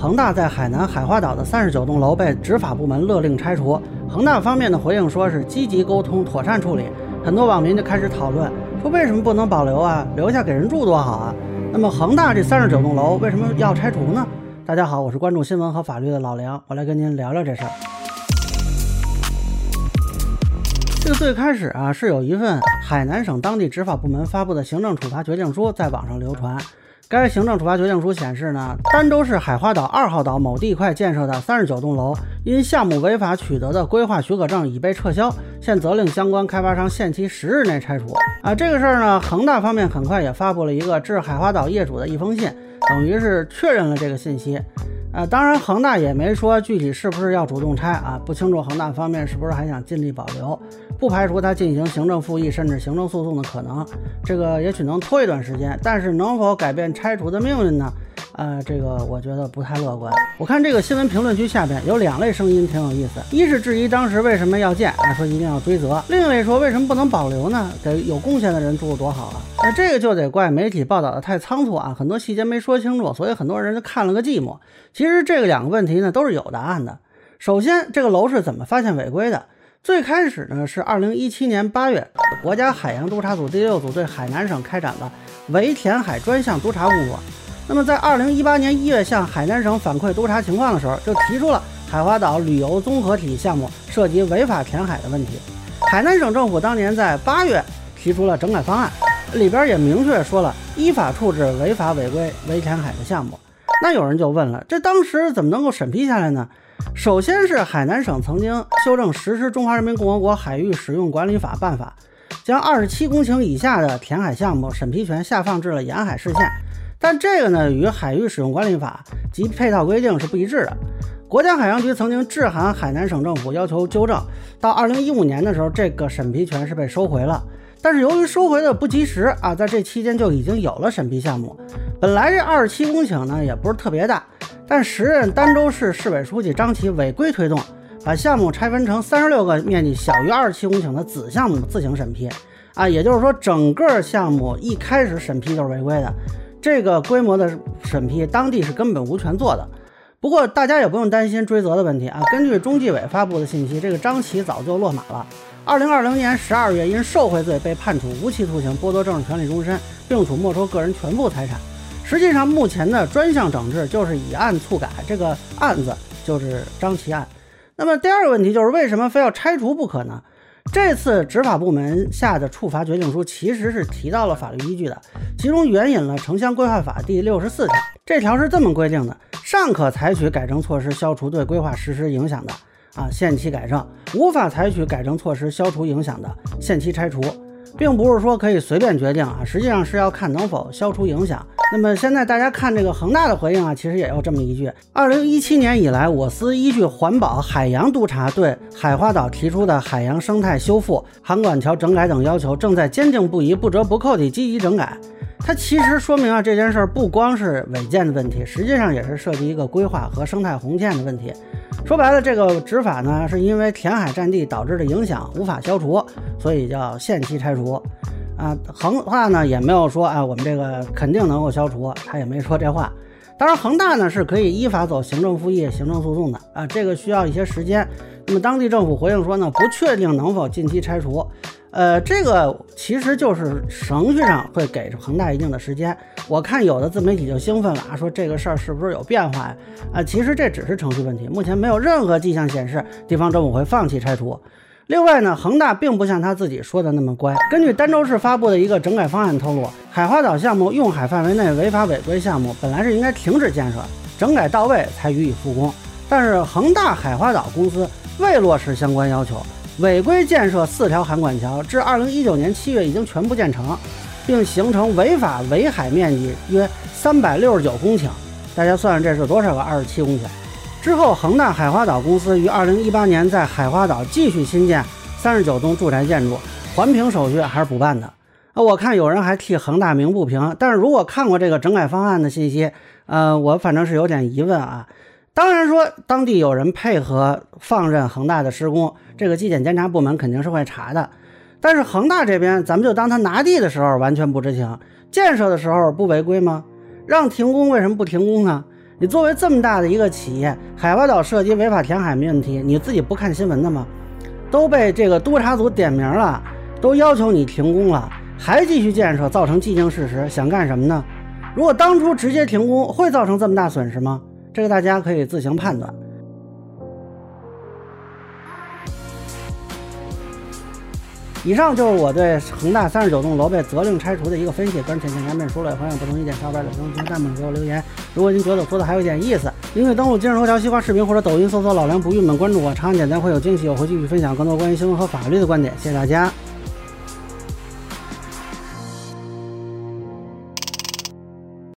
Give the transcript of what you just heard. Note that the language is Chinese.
恒大在海南海花岛的三十九栋楼被执法部门勒令拆除。恒大方面的回应说是积极沟通，妥善处理。很多网民就开始讨论，说为什么不能保留啊？留下给人住多好啊！那么恒大这三十九栋楼为什么要拆除呢？大家好，我是关注新闻和法律的老梁，我来跟您聊聊这事儿。这个最开始啊，是有一份海南省当地执法部门发布的行政处罚决定书在网上流传。该行政处罚决定书显示呢，儋州市海花岛二号岛某地块建设的三十九栋楼，因项目违法取得的规划许可证已被撤销，现责令相关开发商限期十日内拆除。啊，这个事儿呢，恒大方面很快也发布了一个致海花岛业主的一封信，等于是确认了这个信息。呃，当然恒大也没说具体是不是要主动拆啊，不清楚恒大方面是不是还想尽力保留。不排除他进行行政复议甚至行政诉讼的可能，这个也许能拖一段时间，但是能否改变拆除的命运呢？呃，这个我觉得不太乐观。我看这个新闻评论区下边有两类声音挺有意思，一是质疑当时为什么要建，啊说一定要追责；另一位说为什么不能保留呢？给有贡献的人住多好啊！那这个就得怪媒体报道的太仓促啊，很多细节没说清楚，所以很多人就看了个寂寞。其实这个两个问题呢都是有答案的。首先，这个楼是怎么发现违规的？最开始呢是二零一七年八月，国家海洋督察组第六组对海南省开展了围填海专项督查工作。那么在二零一八年一月向海南省反馈督查情况的时候，就提出了海花岛旅游综合体项目涉及违法填海的问题。海南省政府当年在八月提出了整改方案，里边也明确说了依法处置违法违规围填海的项目。那有人就问了，这当时怎么能够审批下来呢？首先是海南省曾经修正实施《中华人民共和国海域使用管理法》办法，将二十七公顷以下的填海项目审批权下放至了沿海市县，但这个呢与《海域使用管理法》及配套规定是不一致的。国家海洋局曾经致函海南省政府要求纠正，到二零一五年的时候，这个审批权是被收回了。但是由于收回的不及时啊，在这期间就已经有了审批项目。本来这二十七公顷呢也不是特别大。但时任儋州市市委书记张琦违规推动，把项目拆分成三十六个面积小于二十七公顷的子项目自行审批，啊，也就是说整个项目一开始审批就是违规的，这个规模的审批当地是根本无权做的。不过大家也不用担心追责的问题啊，根据中纪委发布的信息，这个张琦早就落马了。二零二零年十二月因受贿罪被判处无期徒刑，剥夺政治权利终身，并处没收个人全部财产。实际上，目前的专项整治就是以案促改，这个案子就是张琦案。那么第二个问题就是，为什么非要拆除不可呢？这次执法部门下的处罚决定书其实是提到了法律依据的，其中援引了《城乡规划法》第六十四条，这条是这么规定的：尚可采取改正措施消除对规划实施影响的，啊，限期改正；无法采取改正措施消除影响的，限期拆除。并不是说可以随便决定啊，实际上是要看能否消除影响。那么现在大家看这个恒大的回应啊，其实也有这么一句：二零一七年以来，我司依据环保海洋督察对海花岛提出的海洋生态修复、航管桥整改等要求，正在坚定不移、不折不扣地积极整改。它其实说明啊，这件事儿不光是违建的问题，实际上也是涉及一个规划和生态红线的问题。说白了，这个执法呢，是因为填海占地导致的影响无法消除，所以叫限期拆除。啊，恒大呢也没有说啊，我们这个肯定能够消除，他也没说这话。当然，恒大呢是可以依法走行政复议、行政诉讼的啊，这个需要一些时间。那么当地政府回应说呢，不确定能否近期拆除。呃，这个其实就是程序上会给恒大一定的时间。我看有的自媒体就兴奋了啊，说这个事儿是不是有变化呀？啊，其实这只是程序问题，目前没有任何迹象显示地方政府会放弃拆除。另外呢，恒大并不像他自己说的那么乖。根据儋州市发布的一个整改方案透露，海花岛项目用海范围内违法违规项目本来是应该停止建设，整改到位才予以复工。但是恒大海花岛公司未落实相关要求。违规建设四条涵管桥，至二零一九年七月已经全部建成，并形成违法围海面积约三百六十九公顷。大家算算这是多少个二十七公顷？之后，恒大海花岛公司于二零一八年在海花岛继续新建三十九栋住宅建筑，环评手续还是补办的。啊，我看有人还替恒大鸣不平。但是如果看过这个整改方案的信息，呃，我反正是有点疑问啊。当然说，当地有人配合放任恒大的施工，这个纪检监察部门肯定是会查的。但是恒大这边，咱们就当他拿地的时候完全不知情，建设的时候不违规吗？让停工为什么不停工呢？你作为这么大的一个企业，海华岛涉及违法填海没问题，你自己不看新闻的吗？都被这个督查组点名了，都要求你停工了，还继续建设，造成既定事实，想干什么呢？如果当初直接停工，会造成这么大损失吗？这个大家可以自行判断。以上就是我对恒大三十九栋楼被责令拆除的一个分析，个人浅见难免说了，欢迎不同意见小伙伴在评论区弹幕给我留言。如果您觉得我说的还有点意思，您可以登录今日头条、西瓜视频或者抖音搜索“老梁不郁闷”，关注我，长按点赞会有惊喜，我会继续分享更多关于新闻和法律的观点。谢谢大家。